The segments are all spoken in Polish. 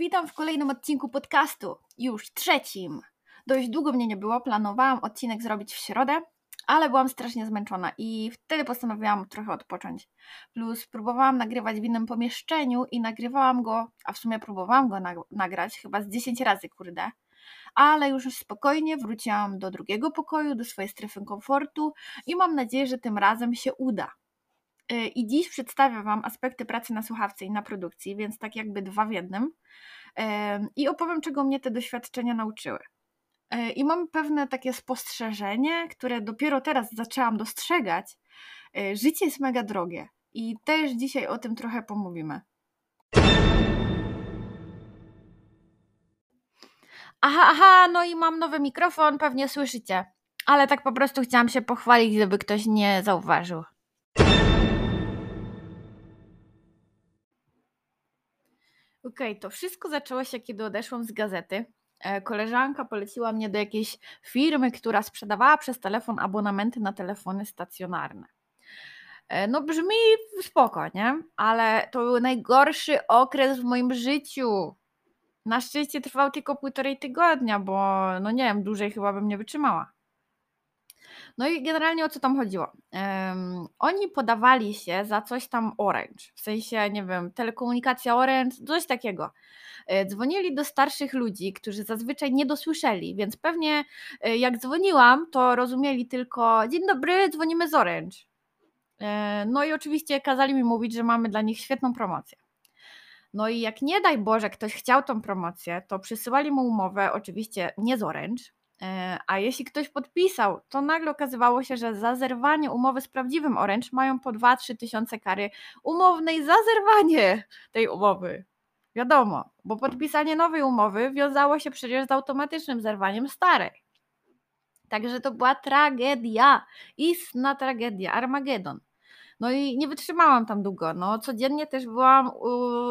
Witam w kolejnym odcinku podcastu, już trzecim. Dość długo mnie nie było, planowałam odcinek zrobić w środę, ale byłam strasznie zmęczona i wtedy postanowiłam trochę odpocząć. Plus próbowałam nagrywać w innym pomieszczeniu i nagrywałam go, a w sumie próbowałam go nagrać chyba z 10 razy, kurde. Ale już spokojnie wróciłam do drugiego pokoju, do swojej strefy komfortu i mam nadzieję, że tym razem się uda. Y, I dziś przedstawię Wam aspekty pracy na słuchawce i na produkcji, więc tak jakby dwa w jednym. I opowiem, czego mnie te doświadczenia nauczyły. Y, I mam pewne takie spostrzeżenie, które dopiero teraz zaczęłam dostrzegać. Y, życie jest mega drogie i też dzisiaj o tym trochę pomówimy. Aha, aha, no i mam nowy mikrofon, pewnie słyszycie. Ale tak po prostu chciałam się pochwalić, gdyby ktoś nie zauważył. Okej, okay, to wszystko zaczęło się, kiedy odeszłam z gazety. E, koleżanka poleciła mnie do jakiejś firmy, która sprzedawała przez telefon abonamenty na telefony stacjonarne. E, no brzmi spoko, nie? Ale to był najgorszy okres w moim życiu. Na szczęście trwał tylko półtorej tygodnia, bo no nie wiem, dłużej chyba bym nie wytrzymała. No i generalnie o co tam chodziło? Um, oni podawali się za coś tam Orange, w sensie, nie wiem, telekomunikacja Orange, coś takiego. E, dzwonili do starszych ludzi, którzy zazwyczaj nie dosłyszeli, więc pewnie e, jak dzwoniłam, to rozumieli tylko dzień dobry, dzwonimy z Orange. E, no i oczywiście kazali mi mówić, że mamy dla nich świetną promocję. No i jak nie daj Boże ktoś chciał tą promocję, to przysyłali mu umowę, oczywiście nie z Orange, a jeśli ktoś podpisał, to nagle okazywało się, że za zerwanie umowy z prawdziwym Orange mają po 2-3 tysiące kary umownej za zerwanie tej umowy. Wiadomo, bo podpisanie nowej umowy wiązało się przecież z automatycznym zerwaniem starej. Także to była tragedia, istna tragedia, Armagedon. No i nie wytrzymałam tam długo. No, codziennie też byłam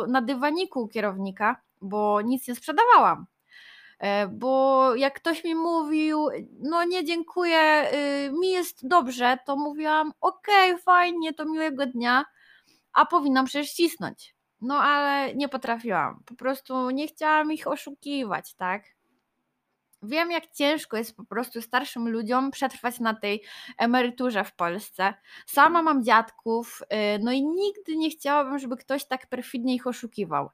na dywaniku kierownika, bo nic nie sprzedawałam. E, bo jak ktoś mi mówił, no nie dziękuję, y, mi jest dobrze, to mówiłam, okej, okay, fajnie, to miłego dnia, a powinnam przecież cisnąć. No ale nie potrafiłam, po prostu nie chciałam ich oszukiwać, tak? Wiem, jak ciężko jest po prostu starszym ludziom przetrwać na tej emeryturze w Polsce. Sama mam dziadków, y, no i nigdy nie chciałabym, żeby ktoś tak perfidnie ich oszukiwał.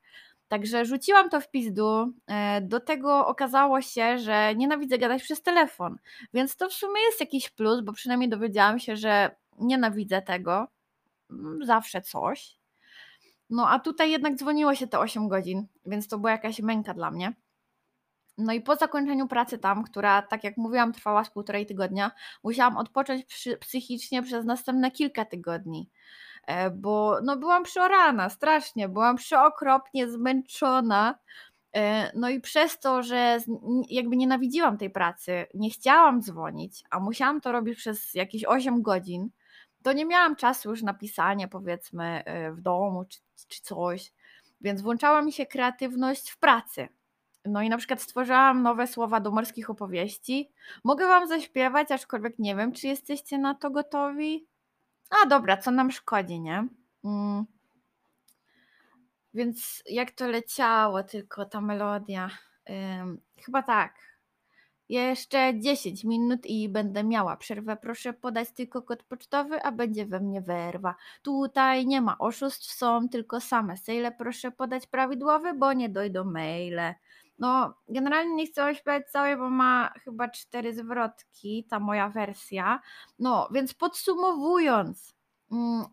Także rzuciłam to w pizdu. E, do tego okazało się, że nienawidzę gadać przez telefon, więc to w sumie jest jakiś plus, bo przynajmniej dowiedziałam się, że nienawidzę tego. Mm, zawsze coś. No a tutaj jednak dzwoniło się te 8 godzin, więc to była jakaś męka dla mnie. No i po zakończeniu pracy tam, która, tak jak mówiłam, trwała z półtorej tygodnia, musiałam odpocząć psychicznie przez następne kilka tygodni. E, bo no byłam przeorana strasznie, byłam przeokropnie zmęczona. E, no i przez to, że jakby nienawidziłam tej pracy, nie chciałam dzwonić, a musiałam to robić przez jakieś 8 godzin, to nie miałam czasu już na pisanie, powiedzmy, e, w domu czy, czy coś, więc włączała mi się kreatywność w pracy. No i na przykład stworzyłam nowe słowa do morskich opowieści. Mogę Wam zaśpiewać, aczkolwiek nie wiem, czy jesteście na to gotowi. A dobra, co nam szkodzi, nie? Mm. Więc jak to leciało, tylko ta melodia. Ym, chyba tak. Jeszcze 10 minut i będę miała przerwę. Proszę podać tylko kod pocztowy, a będzie we mnie werwa. Tutaj nie ma oszustw, są tylko same sejle. Proszę podać prawidłowy, bo nie dojdą maile. No, generalnie nie chcę śpiewać całej, bo ma chyba cztery zwrotki, ta moja wersja. No, więc podsumowując, mm,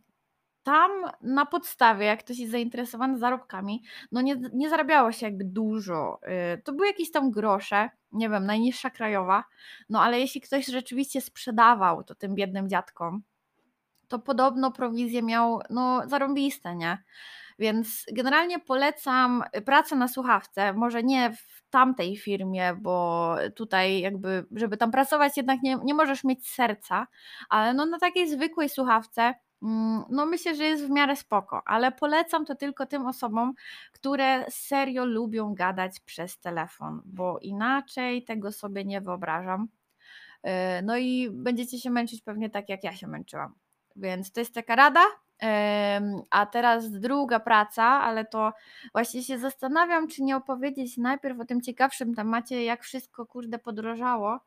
tam na podstawie, jak ktoś jest zainteresowany zarobkami, no nie, nie zarabiało się jakby dużo. Y, to były jakieś tam grosze, nie wiem, najniższa krajowa, no ale jeśli ktoś rzeczywiście sprzedawał to tym biednym dziadkom, to podobno prowizję miał, no zarąbiste, nie? Więc generalnie polecam pracę na słuchawce, może nie w tamtej firmie, bo tutaj jakby, żeby tam pracować jednak nie, nie możesz mieć serca, ale no na takiej zwykłej słuchawce mm, no myślę, że jest w miarę spoko, ale polecam to tylko tym osobom, które serio lubią gadać przez telefon, bo inaczej tego sobie nie wyobrażam. Y, no i będziecie się męczyć pewnie tak, jak ja się męczyłam. Więc to jest taka rada, a teraz druga praca, ale to właśnie się zastanawiam, czy nie opowiedzieć najpierw o tym ciekawszym temacie, jak wszystko kurde podrożało.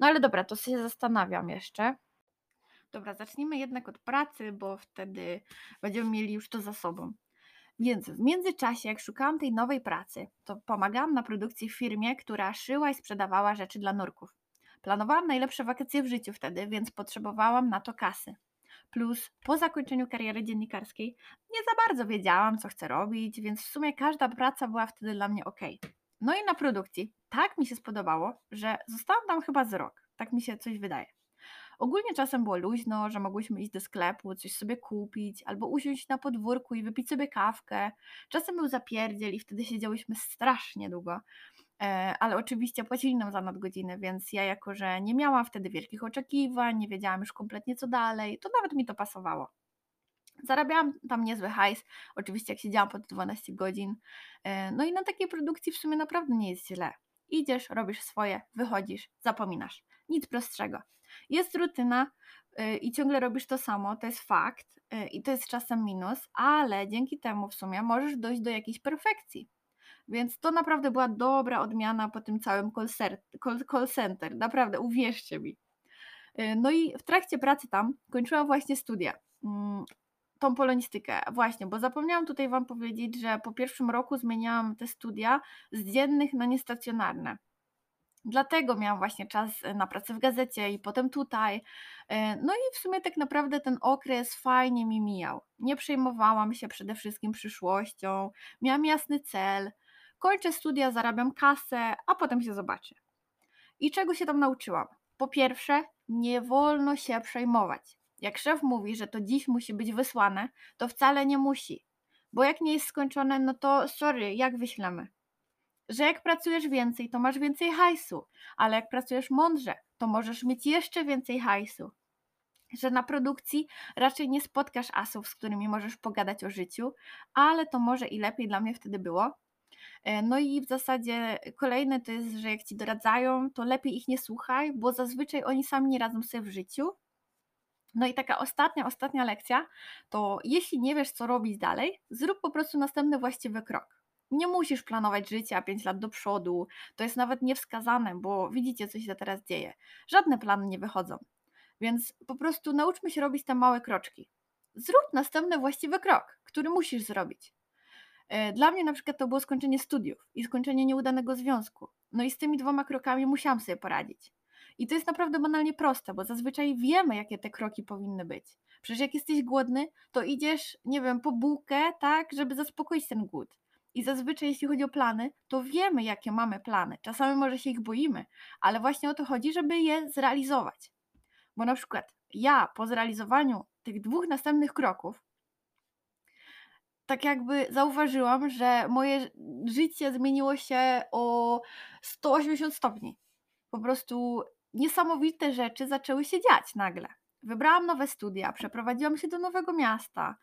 No ale dobra, to się zastanawiam jeszcze. Dobra, zacznijmy jednak od pracy, bo wtedy będziemy mieli już to za sobą. Więc w międzyczasie, jak szukałam tej nowej pracy, to pomagałam na produkcji w firmie, która szyła i sprzedawała rzeczy dla nurków. Planowałam najlepsze wakacje w życiu wtedy, więc potrzebowałam na to kasy. Plus po zakończeniu kariery dziennikarskiej nie za bardzo wiedziałam, co chcę robić, więc w sumie każda praca była wtedy dla mnie ok. No i na produkcji tak mi się spodobało, że zostałam tam chyba z rok. Tak mi się coś wydaje. Ogólnie czasem było luźno, że mogłyśmy iść do sklepu, coś sobie kupić, albo usiąść na podwórku i wypić sobie kawkę. Czasem był zapierdziel i wtedy siedziałyśmy strasznie długo. E, ale oczywiście płacili nam za nadgodziny, więc ja jako, że nie miałam wtedy wielkich oczekiwań, nie wiedziałam już kompletnie co dalej, to nawet mi to pasowało. Zarabiałam tam niezły hajs, oczywiście jak siedziałam pod 12 godzin, e, no i na takiej produkcji w sumie naprawdę nie jest źle. Idziesz, robisz swoje, wychodzisz, zapominasz. Nic prostszego. Jest rutyna e, i ciągle robisz to samo, to jest fakt i to jest czasem minus, ale dzięki temu w sumie możesz dojść do jakiejś perfekcji. Więc to naprawdę była dobra odmiana po tym całym call center. Naprawdę, uwierzcie mi. Y, no i w trakcie pracy tam kończyłam właśnie studia. Mm, tą polonistykę, właśnie, bo zapomniałam tutaj Wam powiedzieć, że po pierwszym roku zmieniałam te studia z dziennych na niestacjonarne. Dlatego miałam właśnie czas na pracę w gazecie i potem tutaj. Y, no i w sumie tak naprawdę ten okres fajnie mi mijał. Nie przejmowałam się przede wszystkim przyszłością, miałam jasny cel, kończę studia, zarabiam kasę, a potem się zobaczę. I czego się tam nauczyłam? Po pierwsze, nie wolno się przejmować. Jak szef mówi, że to dziś musi być wysłane, to wcale nie musi. Bo jak nie jest skończone, no to sorry, jak wyślemy? Że jak pracujesz więcej, to masz więcej hajsu, ale jak pracujesz mądrze, to możesz mieć jeszcze więcej hajsu. Że na produkcji raczej nie spotkasz asów, z którymi możesz pogadać o życiu, ale to może i lepiej dla mnie wtedy było, no i w zasadzie kolejne to jest, że jak ci doradzają, to lepiej ich nie słuchaj, bo zazwyczaj oni sami nie radzą sobie w życiu. No i taka ostatnia, ostatnia lekcja to jeśli nie wiesz, co robić dalej, zrób po prostu następny właściwy krok. Nie musisz planować życia 5 lat do przodu, to jest nawet niewskazane, bo widzicie, co się teraz dzieje. Żadne plany nie wychodzą. Więc po prostu nauczmy się robić te małe kroczki. Zrób następny właściwy krok, który musisz zrobić. E, dla mnie na przykład to było skończenie studiów i skończenie nieudanego związku. No i z tymi dwoma krokami musiałam sobie poradzić. I to jest naprawdę banalnie proste, bo zazwyczaj wiemy, jakie te kroki powinny być. Przecież jak jesteś głodny, to idziesz, nie wiem, po bułkę, tak, żeby zaspokoić ten głód. I zazwyczaj, jeśli chodzi o plany, to wiemy, jakie mamy plany. Czasami może się ich boimy, ale właśnie o to chodzi, żeby je zrealizować. Bo na przykład ja po zrealizowaniu tych dwóch następnych kroków tak jakby zauważyłam, że moje życie zmieniło się o 180 stopni. Po prostu niesamowite rzeczy zaczęły się dziać nagle. Wybrałam nowe studia, przeprowadziłam się do nowego miasta,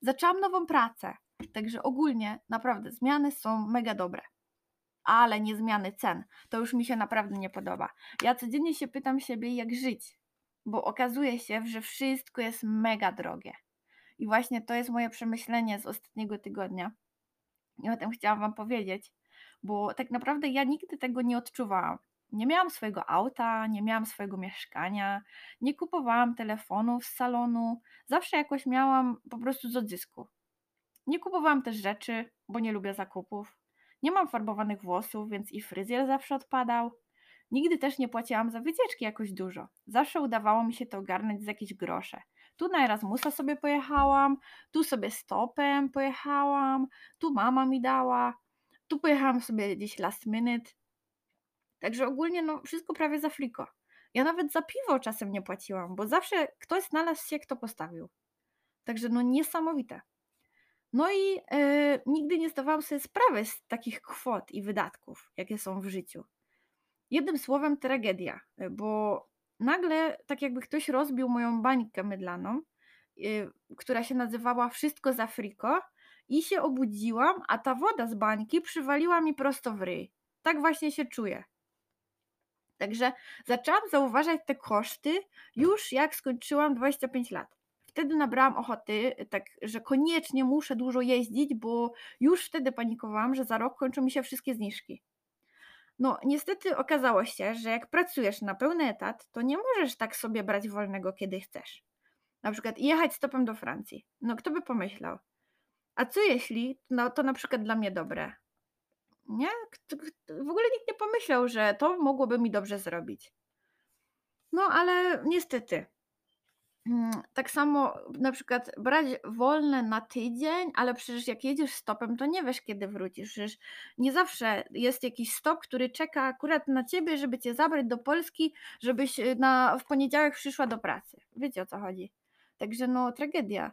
zaczęłam nową pracę. Także ogólnie naprawdę zmiany są mega dobre. Ale nie zmiany cen. To już mi się naprawdę nie podoba. Ja codziennie się pytam siebie, jak żyć, bo okazuje się, że wszystko jest mega drogie. I właśnie to jest moje przemyślenie z ostatniego tygodnia. I o tym chciałam Wam powiedzieć, bo tak naprawdę ja nigdy tego nie odczuwałam. Nie miałam swojego auta, nie miałam swojego mieszkania, nie kupowałam telefonów z salonu, zawsze jakoś miałam po prostu z odzysku. Nie kupowałam też rzeczy, bo nie lubię zakupów. Nie mam farbowanych włosów, więc i fryzjer zawsze odpadał. Nigdy też nie płaciłam za wycieczki jakoś dużo. Zawsze udawało mi się to ogarnąć z jakieś grosze. Tu na Erasmusa sobie pojechałam, tu sobie stopem pojechałam, tu mama mi dała, tu pojechałam sobie gdzieś last minute. Także ogólnie no wszystko prawie za friko. Ja nawet za piwo czasem nie płaciłam, bo zawsze ktoś znalazł się, kto postawił. Także no niesamowite. No i yy, nigdy nie zdawałam sobie sprawy z takich kwot i wydatków, jakie są w życiu. Jednym słowem tragedia, bo nagle tak jakby ktoś rozbił moją bańkę mydlaną, yy, która się nazywała Wszystko za friko i się obudziłam, a ta woda z bańki przywaliła mi prosto w ryj. Tak właśnie się czuję. Także zaczęłam zauważać te koszty już jak skończyłam 25 lat. wtedy nabrałam ochoty, tak, że koniecznie muszę dużo jeździć, bo już wtedy panikowałam, że za rok kończą mi się wszystkie zniżki. No, niestety okazało się, że jak pracujesz na pełny etat, to nie możesz tak sobie brać wolnego, kiedy chcesz. Na przykład jechać stopem do Francji. No, kto by pomyślał? A co jeśli no, to na przykład dla mnie dobre? Nie? W ogóle nikt nie pomyślał, że to mogłoby mi dobrze zrobić. No, ale niestety. Mm, tak samo na przykład brać wolne na tydzień, ale przecież jak jedziesz stopem, to nie wiesz kiedy wrócisz. Przecież nie zawsze jest jakiś stop, który czeka akurat na ciebie, żeby cię zabrać do Polski, żebyś y, na, w poniedziałek przyszła do pracy. Wiecie o co chodzi. Także no tragedia.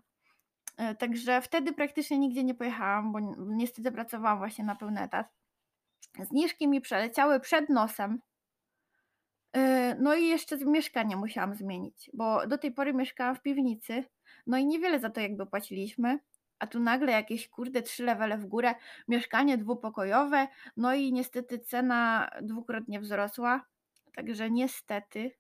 E, także wtedy praktycznie nigdzie nie pojechałam, bo niestety pracowałam właśnie na pełny etat. Zniżki mi przeleciały przed nosem. E, no i jeszcze mieszkanie musiałam zmienić, bo do tej pory mieszkałam w piwnicy, no i niewiele za to jakby płaciliśmy, a tu nagle jakieś kurde trzy levele w górę, mieszkanie dwupokojowe, no i niestety cena dwukrotnie wzrosła, także niestety.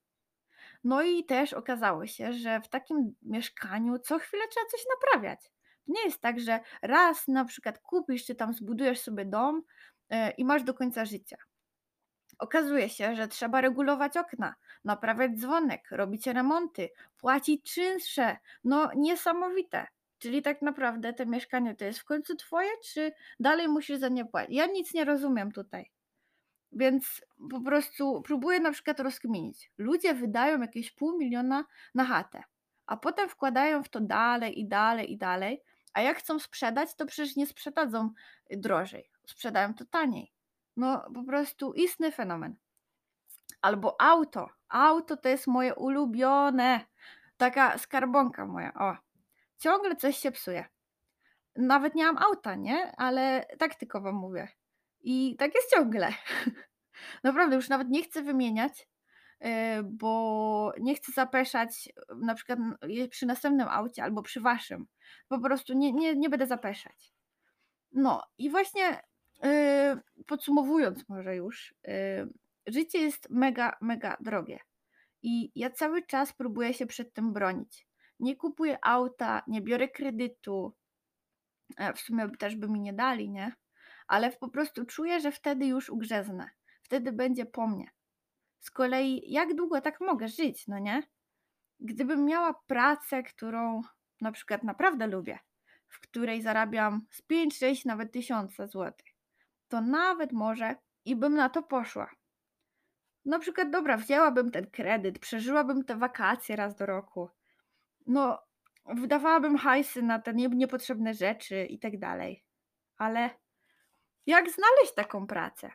No i też okazało się, że w takim mieszkaniu co chwilę trzeba coś naprawiać. Nie jest tak, że raz na przykład kupisz czy tam zbudujesz sobie dom e, i masz do końca życia. Okazuje się, że trzeba regulować okna, naprawiać dzwonek, robić remonty, płacić czynsze. No niesamowite. Czyli tak naprawdę to mieszkanie to jest w końcu twoje, czy dalej musisz za nie płacić? Ja nic nie rozumiem tutaj. Więc po prostu próbuję na przykład rozkminić. Ludzie wydają jakieś pół miliona na chatę, a potem wkładają w to dalej i dalej i dalej, a jak chcą sprzedać, to przecież nie sprzedadzą drożej, sprzedają to taniej. No po prostu istny fenomen. Albo auto. Auto to jest moje ulubione. Taka skarbonka moja. O. Ciągle coś się psuje. Nawet nie mam auta, nie? Ale tak tylko wam mówię. I tak jest ciągle. Naprawdę, już nawet nie chcę wymieniać, e, bo nie chcę zapeszać na przykład przy następnym aucie albo przy waszym. Po prostu nie, nie, nie będę zapeszać. No i właśnie Yy, podsumowując może już, yy, życie jest mega, mega drogie. I ja cały czas próbuję się przed tym bronić. Nie kupuję auta, nie biorę kredytu. E, w sumie też by mi nie dali, nie? Ale po prostu czuję, że wtedy już ugrzeznę. Wtedy będzie po mnie. Z kolei, jak długo tak mogę żyć, no nie? Gdybym miała pracę, którą na przykład naprawdę lubię, w której zarabiam z 5, 6, nawet tysiące złotych, to nawet może i bym na to poszła. Na przykład, dobra, wzięłabym ten kredyt, przeżyłabym te wakacje raz do roku. No, wydawałabym hajsy na te niepotrzebne rzeczy i tak dalej. Ale jak znaleźć taką pracę?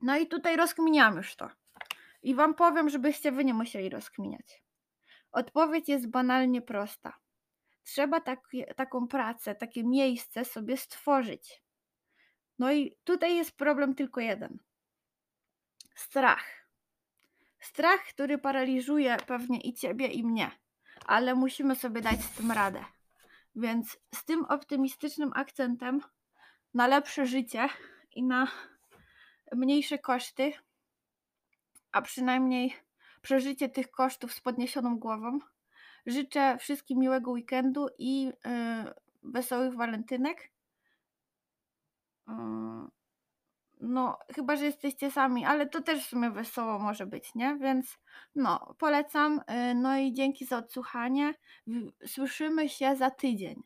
No i tutaj rozkminiam już to. I wam powiem, żebyście wy nie musieli rozkminiać. Odpowiedź jest banalnie prosta. Trzeba tak, taką pracę, takie miejsce sobie stworzyć. No i tutaj jest problem tylko jeden. Strach. Strach, który paraliżuje pewnie i ciebie, i mnie, ale musimy sobie dać z tym radę. Więc z tym optymistycznym akcentem na lepsze życie i na mniejsze koszty, a przynajmniej przeżycie tych kosztów z podniesioną głową, życzę wszystkim miłego weekendu i yy, wesołych walentynek no, chyba, że jesteście sami, ale to też w sumie wesoło może być, nie? Więc no, polecam. Y, no i dzięki za odsłuchanie. Słyszymy się za tydzień.